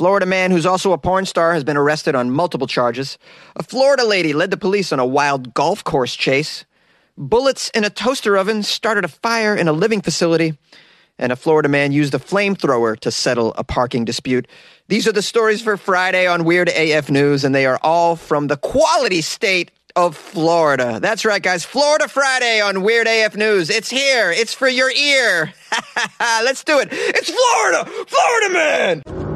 Florida man who's also a porn star has been arrested on multiple charges. A Florida lady led the police on a wild golf course chase. Bullets in a toaster oven started a fire in a living facility. And a Florida man used a flamethrower to settle a parking dispute. These are the stories for Friday on Weird AF News, and they are all from the quality state of Florida. That's right, guys. Florida Friday on Weird AF News. It's here. It's for your ear. Let's do it. It's Florida. Florida man.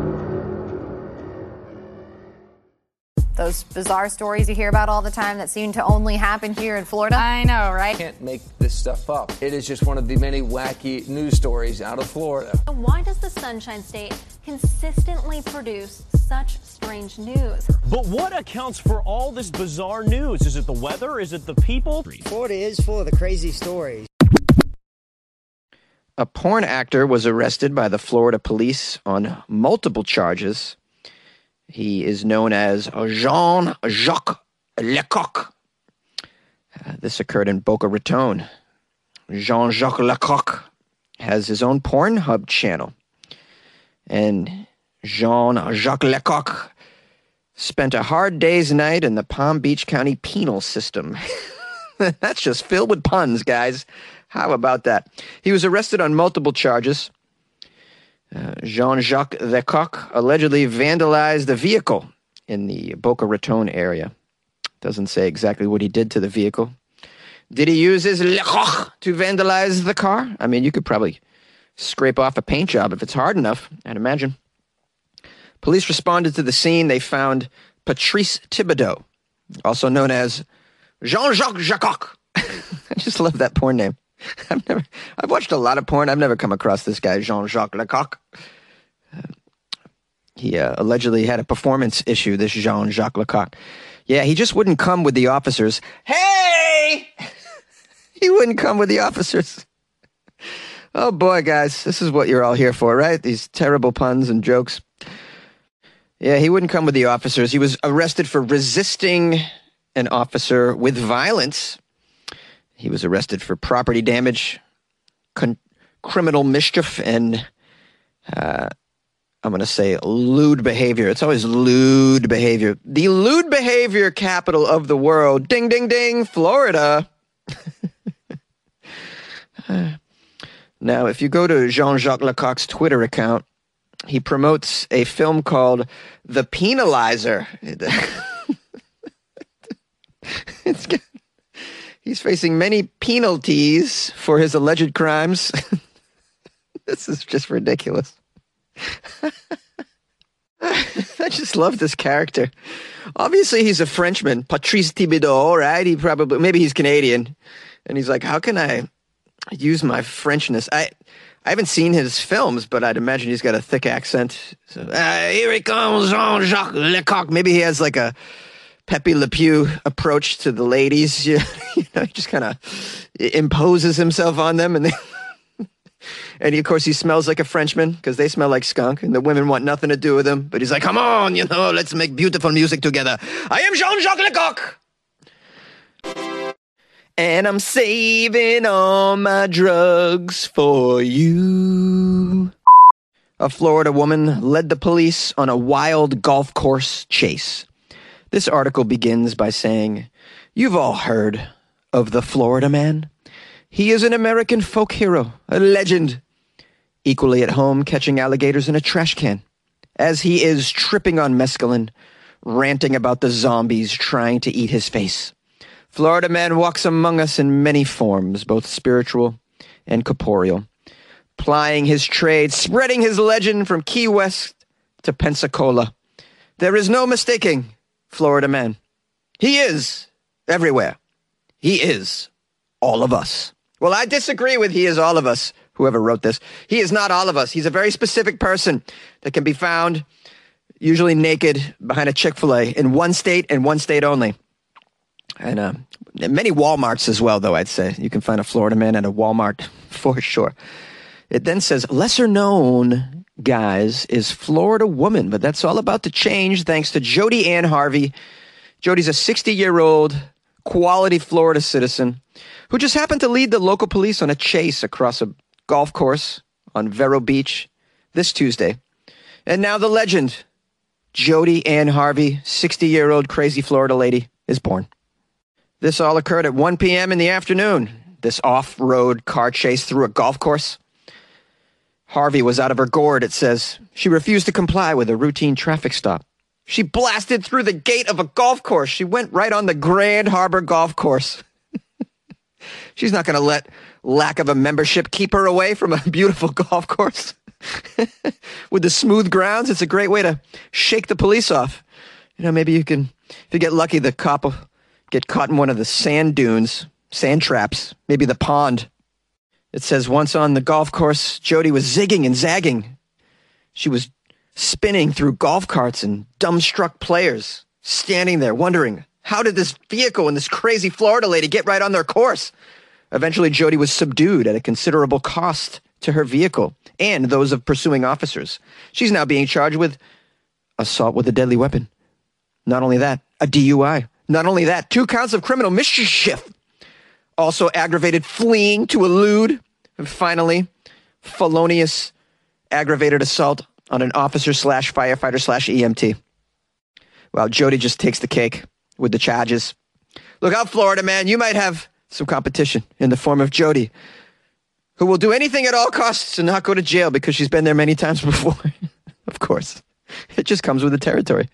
Those bizarre stories you hear about all the time that seem to only happen here in Florida. I know, right? Can't make this stuff up. It is just one of the many wacky news stories out of Florida. Why does the Sunshine State consistently produce such strange news? But what accounts for all this bizarre news? Is it the weather? Is it the people? Florida is full of the crazy stories. A porn actor was arrested by the Florida police on multiple charges he is known as Jean Jacques Lecoq. Uh, this occurred in Boca Raton. Jean Jacques Lecoq has his own Pornhub channel. And Jean Jacques Lecoq spent a hard day's night in the Palm Beach County penal system. That's just filled with puns, guys. How about that? He was arrested on multiple charges uh, Jean Jacques Lecoq allegedly vandalized a vehicle in the Boca Raton area. Doesn't say exactly what he did to the vehicle. Did he use his Lecoq to vandalize the car? I mean, you could probably scrape off a paint job if it's hard enough, I'd imagine. Police responded to the scene. They found Patrice Thibodeau, also known as Jean Jacques Jacoc. I just love that porn name. I've never, I've watched a lot of porn. I've never come across this guy, Jean Jacques Lecoq. Uh, he uh, allegedly had a performance issue, this Jean Jacques Lecoq. Yeah, he just wouldn't come with the officers. Hey! he wouldn't come with the officers. Oh boy, guys, this is what you're all here for, right? These terrible puns and jokes. Yeah, he wouldn't come with the officers. He was arrested for resisting an officer with violence. He was arrested for property damage, con- criminal mischief, and uh, I'm going to say lewd behavior. It's always lewd behavior. The lewd behavior capital of the world. Ding, ding, ding, Florida. now, if you go to Jean Jacques Lecoq's Twitter account, he promotes a film called The Penalizer. it's He's facing many penalties for his alleged crimes. this is just ridiculous. I just love this character. Obviously, he's a Frenchman, Patrice Thibodeau, right? He probably, maybe he's Canadian. And he's like, how can I use my Frenchness? I, I haven't seen his films, but I'd imagine he's got a thick accent. So, uh, here he comes, Jean Jacques Lecoq. Maybe he has like a Pepe Le Pew approach to the ladies. You, you know, he just kind of imposes himself on them, and they, and he, of course he smells like a Frenchman because they smell like skunk, and the women want nothing to do with him. But he's like, "Come on, you know, let's make beautiful music together." I am Jean Jacques Lecoq. And I'm saving all my drugs for you. A Florida woman led the police on a wild golf course chase. This article begins by saying, You've all heard of the Florida man. He is an American folk hero, a legend, equally at home catching alligators in a trash can, as he is tripping on mescaline, ranting about the zombies trying to eat his face. Florida man walks among us in many forms, both spiritual and corporeal, plying his trade, spreading his legend from Key West to Pensacola. There is no mistaking Florida man. He is everywhere. He is all of us. Well, I disagree with he is all of us, whoever wrote this. He is not all of us. He's a very specific person that can be found usually naked behind a Chick fil A in one state and one state only. And uh, many Walmarts as well, though, I'd say. You can find a Florida man at a Walmart for sure. It then says lesser known guys is Florida woman, but that's all about to change thanks to Jody Ann Harvey. Jody's a 60 year old quality Florida citizen who just happened to lead the local police on a chase across a golf course on Vero Beach this Tuesday. And now the legend Jody Ann Harvey, 60 year old crazy Florida lady, is born. This all occurred at 1 p.m. in the afternoon. This off road car chase through a golf course. Harvey was out of her gourd, it says. She refused to comply with a routine traffic stop. She blasted through the gate of a golf course. She went right on the Grand Harbor golf course. She's not going to let lack of a membership keep her away from a beautiful golf course. With the smooth grounds, it's a great way to shake the police off. You know, maybe you can, if you get lucky, the cop will get caught in one of the sand dunes, sand traps, maybe the pond. It says once on the golf course, Jody was zigging and zagging. She was spinning through golf carts and dumbstruck players, standing there wondering, how did this vehicle and this crazy Florida lady get right on their course? Eventually, Jody was subdued at a considerable cost to her vehicle and those of pursuing officers. She's now being charged with assault with a deadly weapon. Not only that, a DUI. Not only that, two counts of criminal mischief. Also aggravated fleeing to elude. And finally, felonious aggravated assault on an officer slash firefighter slash EMT. Well, Jody just takes the cake with the charges. Look out, Florida man, you might have some competition in the form of Jody, who will do anything at all costs to not go to jail because she's been there many times before. of course, it just comes with the territory.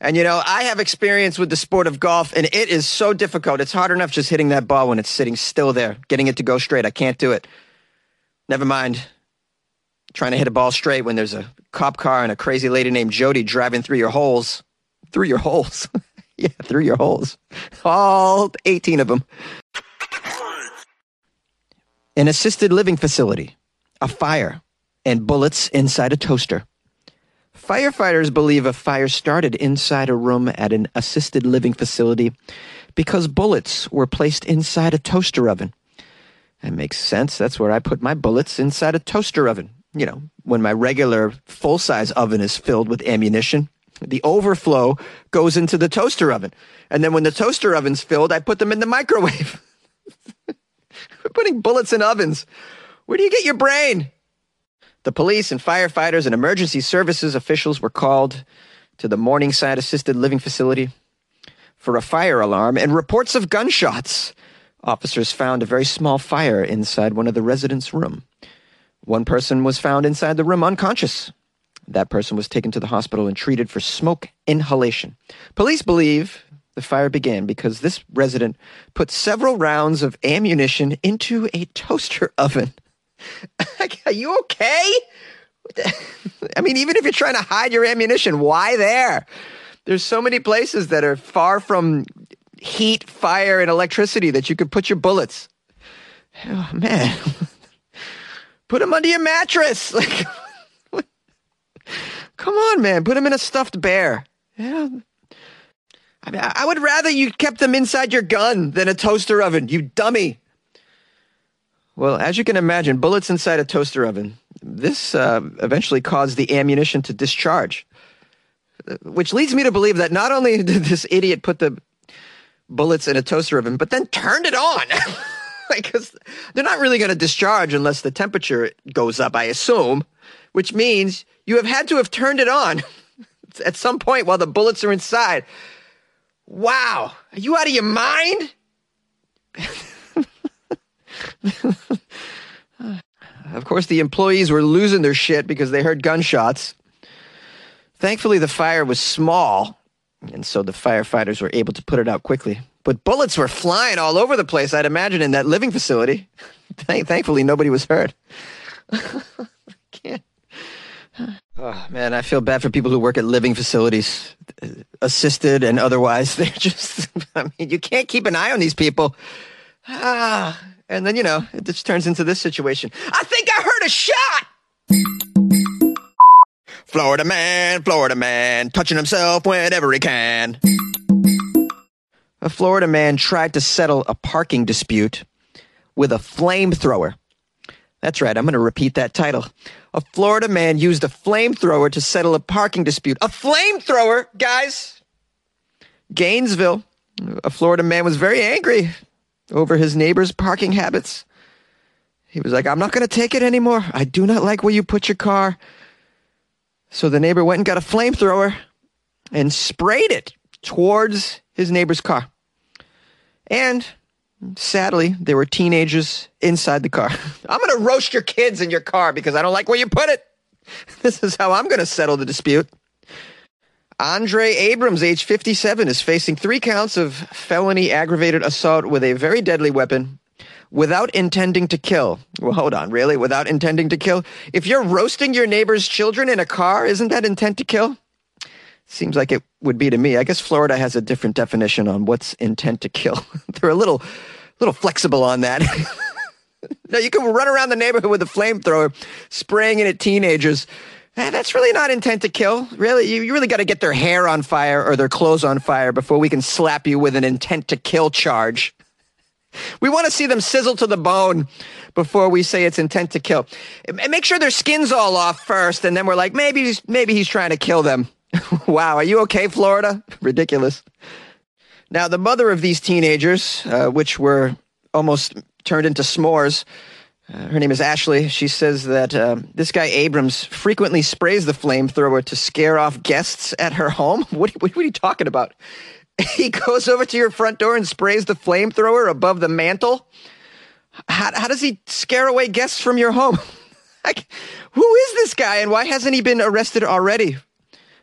And you know, I have experience with the sport of golf, and it is so difficult. It's hard enough just hitting that ball when it's sitting still there, getting it to go straight. I can't do it. Never mind trying to hit a ball straight when there's a cop car and a crazy lady named Jody driving through your holes. Through your holes. yeah, through your holes. All 18 of them. An assisted living facility, a fire, and bullets inside a toaster. Firefighters believe a fire started inside a room at an assisted living facility because bullets were placed inside a toaster oven. That makes sense. That's where I put my bullets inside a toaster oven. You know, when my regular full size oven is filled with ammunition, the overflow goes into the toaster oven. And then when the toaster oven's filled, I put them in the microwave. We're putting bullets in ovens. Where do you get your brain? The police and firefighters and emergency services officials were called to the Morningside Assisted Living Facility for a fire alarm and reports of gunshots. Officers found a very small fire inside one of the residents' room. One person was found inside the room unconscious. That person was taken to the hospital and treated for smoke inhalation. Police believe the fire began because this resident put several rounds of ammunition into a toaster oven. Are you okay? I mean, even if you're trying to hide your ammunition, why there? There's so many places that are far from heat, fire, and electricity that you could put your bullets. Oh, man. Put them under your mattress. Like, come on, man. Put them in a stuffed bear. Yeah. I mean, I would rather you kept them inside your gun than a toaster oven, you dummy. Well, as you can imagine, bullets inside a toaster oven. This uh, eventually caused the ammunition to discharge, which leads me to believe that not only did this idiot put the bullets in a toaster oven, but then turned it on. because they're not really going to discharge unless the temperature goes up, I assume, which means you have had to have turned it on at some point while the bullets are inside. Wow, are you out of your mind? of course, the employees were losing their shit because they heard gunshots. Thankfully, the fire was small, and so the firefighters were able to put it out quickly. But bullets were flying all over the place, I'd imagine, in that living facility. Thankfully, nobody was hurt. Oh, man, I feel bad for people who work at living facilities, assisted and otherwise. They're just, I mean, you can't keep an eye on these people. Ah, and then, you know, it just turns into this situation. I think I heard a shot! Florida man, Florida man, touching himself whenever he can. A Florida man tried to settle a parking dispute with a flamethrower. That's right, I'm going to repeat that title. A Florida man used a flamethrower to settle a parking dispute. A flamethrower, guys! Gainesville, a Florida man was very angry over his neighbor's parking habits. He was like, I'm not going to take it anymore. I do not like where you put your car. So the neighbor went and got a flamethrower and sprayed it towards his neighbor's car. And sadly, there were teenagers inside the car. I'm going to roast your kids in your car because I don't like where you put it. This is how I'm going to settle the dispute. Andre Abrams, age 57, is facing three counts of felony aggravated assault with a very deadly weapon without intending to kill. Well, hold on, really? Without intending to kill? If you're roasting your neighbor's children in a car, isn't that intent to kill? Seems like it would be to me. I guess Florida has a different definition on what's intent to kill. They're a little, little flexible on that. no, you can run around the neighborhood with a flamethrower, spraying it at teenagers Eh, that's really not intent to kill. Really, you, you really got to get their hair on fire or their clothes on fire before we can slap you with an intent to kill charge. We want to see them sizzle to the bone before we say it's intent to kill. And make sure their skin's all off first, and then we're like, maybe he's, maybe he's trying to kill them. wow, are you okay, Florida? Ridiculous. Now, the mother of these teenagers, uh, which were almost turned into s'mores, uh, her name is Ashley. She says that uh, this guy Abrams frequently sprays the flamethrower to scare off guests at her home. What, what, what are you talking about? He goes over to your front door and sprays the flamethrower above the mantle. How, how does he scare away guests from your home? like, who is this guy and why hasn't he been arrested already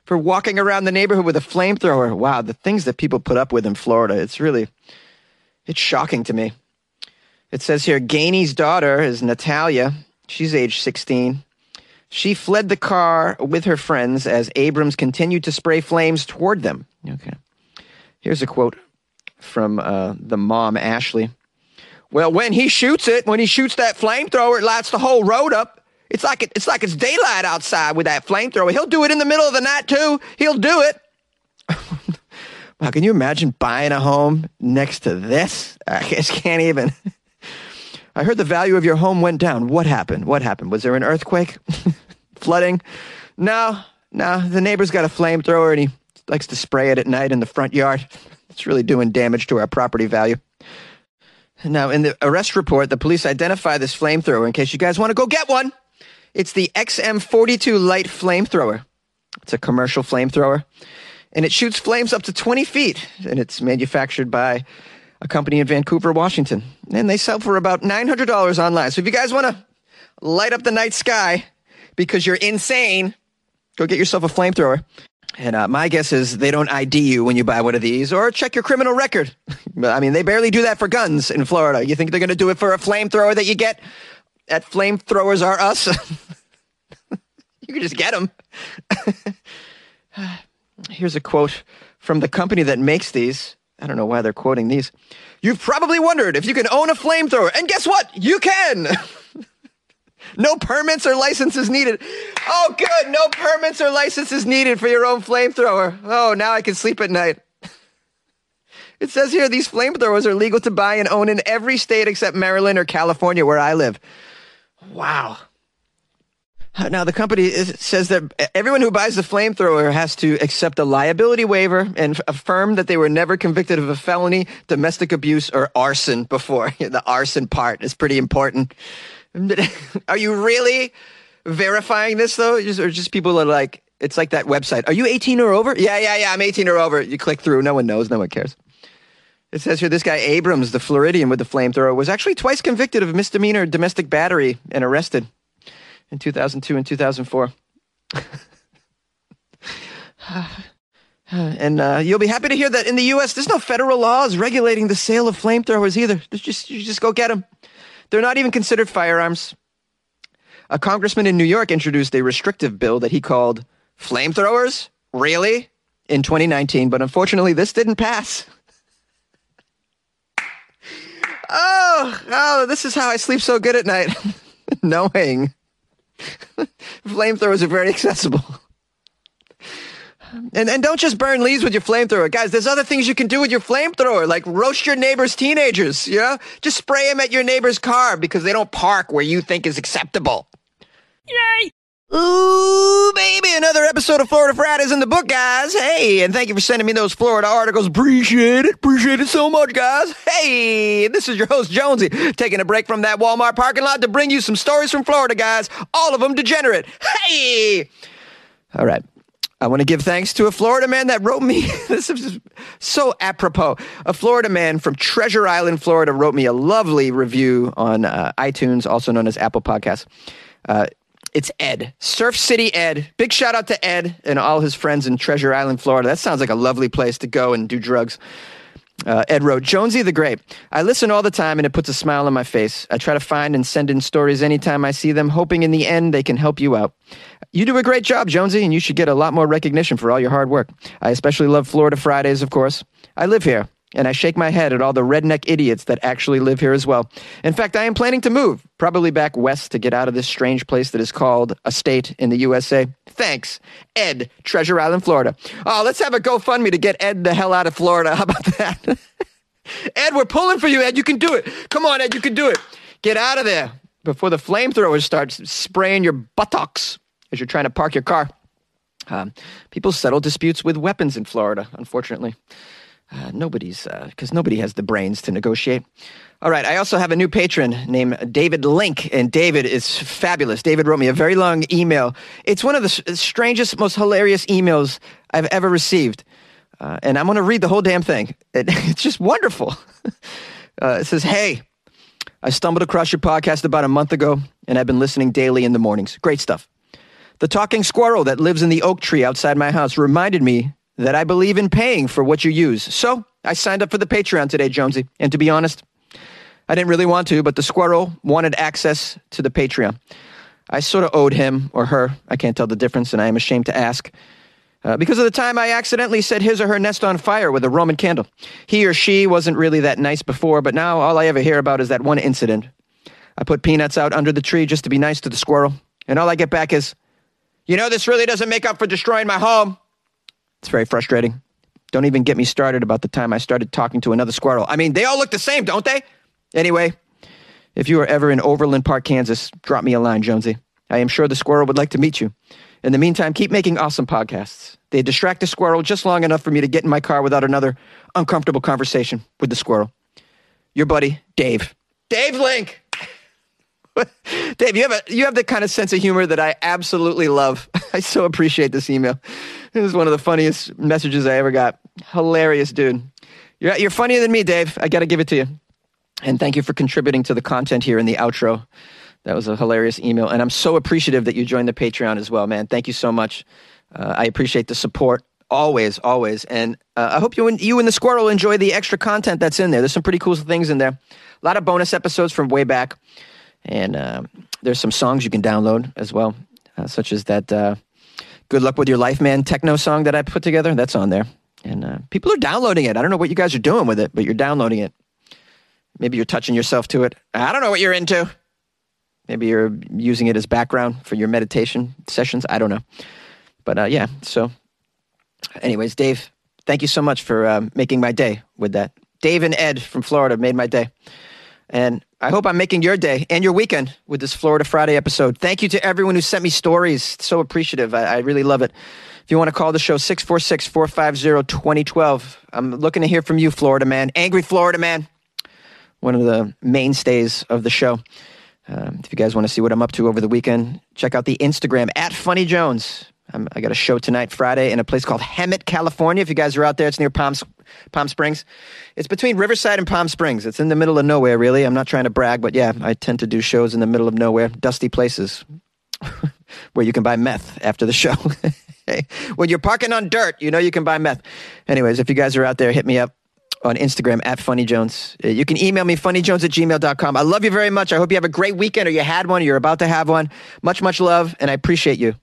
for walking around the neighborhood with a flamethrower? Wow, the things that people put up with in Florida, it's really, it's shocking to me. It says here Gainey's daughter is Natalia. She's age 16. She fled the car with her friends as Abrams continued to spray flames toward them. Okay. Here's a quote from uh, the mom, Ashley. Well, when he shoots it, when he shoots that flamethrower, it lights the whole road up. It's like it, it's like it's daylight outside with that flamethrower. He'll do it in the middle of the night too. He'll do it. wow, can you imagine buying a home next to this? I just can't even. I heard the value of your home went down. What happened? What happened? Was there an earthquake? Flooding? No, no. The neighbor's got a flamethrower and he likes to spray it at night in the front yard. It's really doing damage to our property value. Now, in the arrest report, the police identify this flamethrower in case you guys want to go get one. It's the XM42 Light Flamethrower. It's a commercial flamethrower, and it shoots flames up to 20 feet, and it's manufactured by a company in Vancouver, Washington. And they sell for about $900 online. So if you guys want to light up the night sky because you're insane, go get yourself a flamethrower. And uh, my guess is they don't ID you when you buy one of these or check your criminal record. I mean, they barely do that for guns in Florida. You think they're going to do it for a flamethrower that you get at Flamethrowers Are Us? you can just get them. Here's a quote from the company that makes these. I don't know why they're quoting these. You've probably wondered if you can own a flamethrower, and guess what? You can. no permits or licenses needed. Oh, good. No permits or licenses needed for your own flamethrower. Oh, now I can sleep at night. It says here these flamethrowers are legal to buy and own in every state except Maryland or California, where I live. Wow. Now, the company says that everyone who buys the flamethrower has to accept a liability waiver and affirm that they were never convicted of a felony, domestic abuse, or arson before. the arson part is pretty important. Are you really verifying this, though? Or just people are like, it's like that website. Are you 18 or over? Yeah, yeah, yeah, I'm 18 or over. You click through. No one knows. No one cares. It says here this guy Abrams, the Floridian with the flamethrower, was actually twice convicted of misdemeanor domestic battery and arrested in 2002 and 2004. and uh, you'll be happy to hear that in the U.S., there's no federal laws regulating the sale of flamethrowers either. just, you just go get them. They're not even considered firearms. A congressman in New York introduced a restrictive bill that he called flamethrowers? Really? In 2019, but unfortunately, this didn't pass. oh, oh, this is how I sleep so good at night, knowing Flamethrowers are very accessible. And, and don't just burn leaves with your flamethrower. Guys, there's other things you can do with your flamethrower, like roast your neighbor's teenagers, you know? Just spray them at your neighbor's car because they don't park where you think is acceptable. Yay! Ooh, baby, another episode of Florida is in the book, guys. Hey, and thank you for sending me those Florida articles. Appreciate it. Appreciate it so much, guys. Hey, this is your host, Jonesy, taking a break from that Walmart parking lot to bring you some stories from Florida, guys. All of them degenerate. Hey! All right. I want to give thanks to a Florida man that wrote me. this is so apropos. A Florida man from Treasure Island, Florida, wrote me a lovely review on uh, iTunes, also known as Apple Podcasts. Uh, it's Ed, Surf City Ed. Big shout out to Ed and all his friends in Treasure Island, Florida. That sounds like a lovely place to go and do drugs. Uh, Ed wrote, Jonesy the Great. I listen all the time and it puts a smile on my face. I try to find and send in stories anytime I see them, hoping in the end they can help you out. You do a great job, Jonesy, and you should get a lot more recognition for all your hard work. I especially love Florida Fridays, of course. I live here, and I shake my head at all the redneck idiots that actually live here as well. In fact, I am planning to move, probably back west to get out of this strange place that is called a state in the USA. Thanks, Ed, Treasure Island, Florida. Oh, let's have a GoFundMe to get Ed the hell out of Florida. How about that? Ed, we're pulling for you, Ed. You can do it. Come on, Ed, you can do it. Get out of there before the flamethrowers start spraying your buttocks as you're trying to park your car. Um, people settle disputes with weapons in Florida, unfortunately. Uh, nobody's, because uh, nobody has the brains to negotiate. All right, I also have a new patron named David Link, and David is fabulous. David wrote me a very long email. It's one of the strangest, most hilarious emails I've ever received. Uh, and I'm going to read the whole damn thing. It, it's just wonderful. Uh, it says, Hey, I stumbled across your podcast about a month ago, and I've been listening daily in the mornings. Great stuff. The talking squirrel that lives in the oak tree outside my house reminded me that I believe in paying for what you use. So I signed up for the Patreon today, Jonesy. And to be honest, I didn't really want to, but the squirrel wanted access to the Patreon. I sort of owed him or her, I can't tell the difference, and I am ashamed to ask, uh, because of the time I accidentally set his or her nest on fire with a Roman candle. He or she wasn't really that nice before, but now all I ever hear about is that one incident. I put peanuts out under the tree just to be nice to the squirrel, and all I get back is, you know, this really doesn't make up for destroying my home. It's very frustrating. Don't even get me started about the time I started talking to another squirrel. I mean, they all look the same, don't they? Anyway, if you are ever in Overland Park, Kansas, drop me a line, Jonesy. I am sure the squirrel would like to meet you. In the meantime, keep making awesome podcasts. They distract the squirrel just long enough for me to get in my car without another uncomfortable conversation with the squirrel. Your buddy, Dave. Dave Link. Dave, you have a you have the kind of sense of humor that I absolutely love. I so appreciate this email. This is one of the funniest messages I ever got. Hilarious, dude. You're you're funnier than me, Dave. I got to give it to you. And thank you for contributing to the content here in the outro. That was a hilarious email, and I'm so appreciative that you joined the Patreon as well, man. Thank you so much. Uh, I appreciate the support always, always, and uh, I hope you and you and the squirrel enjoy the extra content that's in there. There's some pretty cool things in there. A lot of bonus episodes from way back. And uh, there's some songs you can download as well, uh, such as that uh, Good Luck With Your Life Man techno song that I put together. That's on there. And uh, people are downloading it. I don't know what you guys are doing with it, but you're downloading it. Maybe you're touching yourself to it. I don't know what you're into. Maybe you're using it as background for your meditation sessions. I don't know. But uh, yeah, so, anyways, Dave, thank you so much for uh, making my day with that. Dave and Ed from Florida made my day. And I hope I'm making your day and your weekend with this Florida Friday episode. Thank you to everyone who sent me stories. So appreciative. I, I really love it. If you want to call the show, 646 450 2012. I'm looking to hear from you, Florida man. Angry Florida man. One of the mainstays of the show. Um, if you guys want to see what I'm up to over the weekend, check out the Instagram at Funny Jones. I got a show tonight, Friday, in a place called Hemet, California. If you guys are out there, it's near Palm, Palm Springs. It's between Riverside and Palm Springs. It's in the middle of nowhere, really. I'm not trying to brag, but yeah, I tend to do shows in the middle of nowhere, dusty places where you can buy meth after the show. hey, when you're parking on dirt, you know you can buy meth. Anyways, if you guys are out there, hit me up on Instagram at Funny Jones. Uh, You can email me, funnyjones at gmail.com. I love you very much. I hope you have a great weekend or you had one or you're about to have one. Much, much love, and I appreciate you.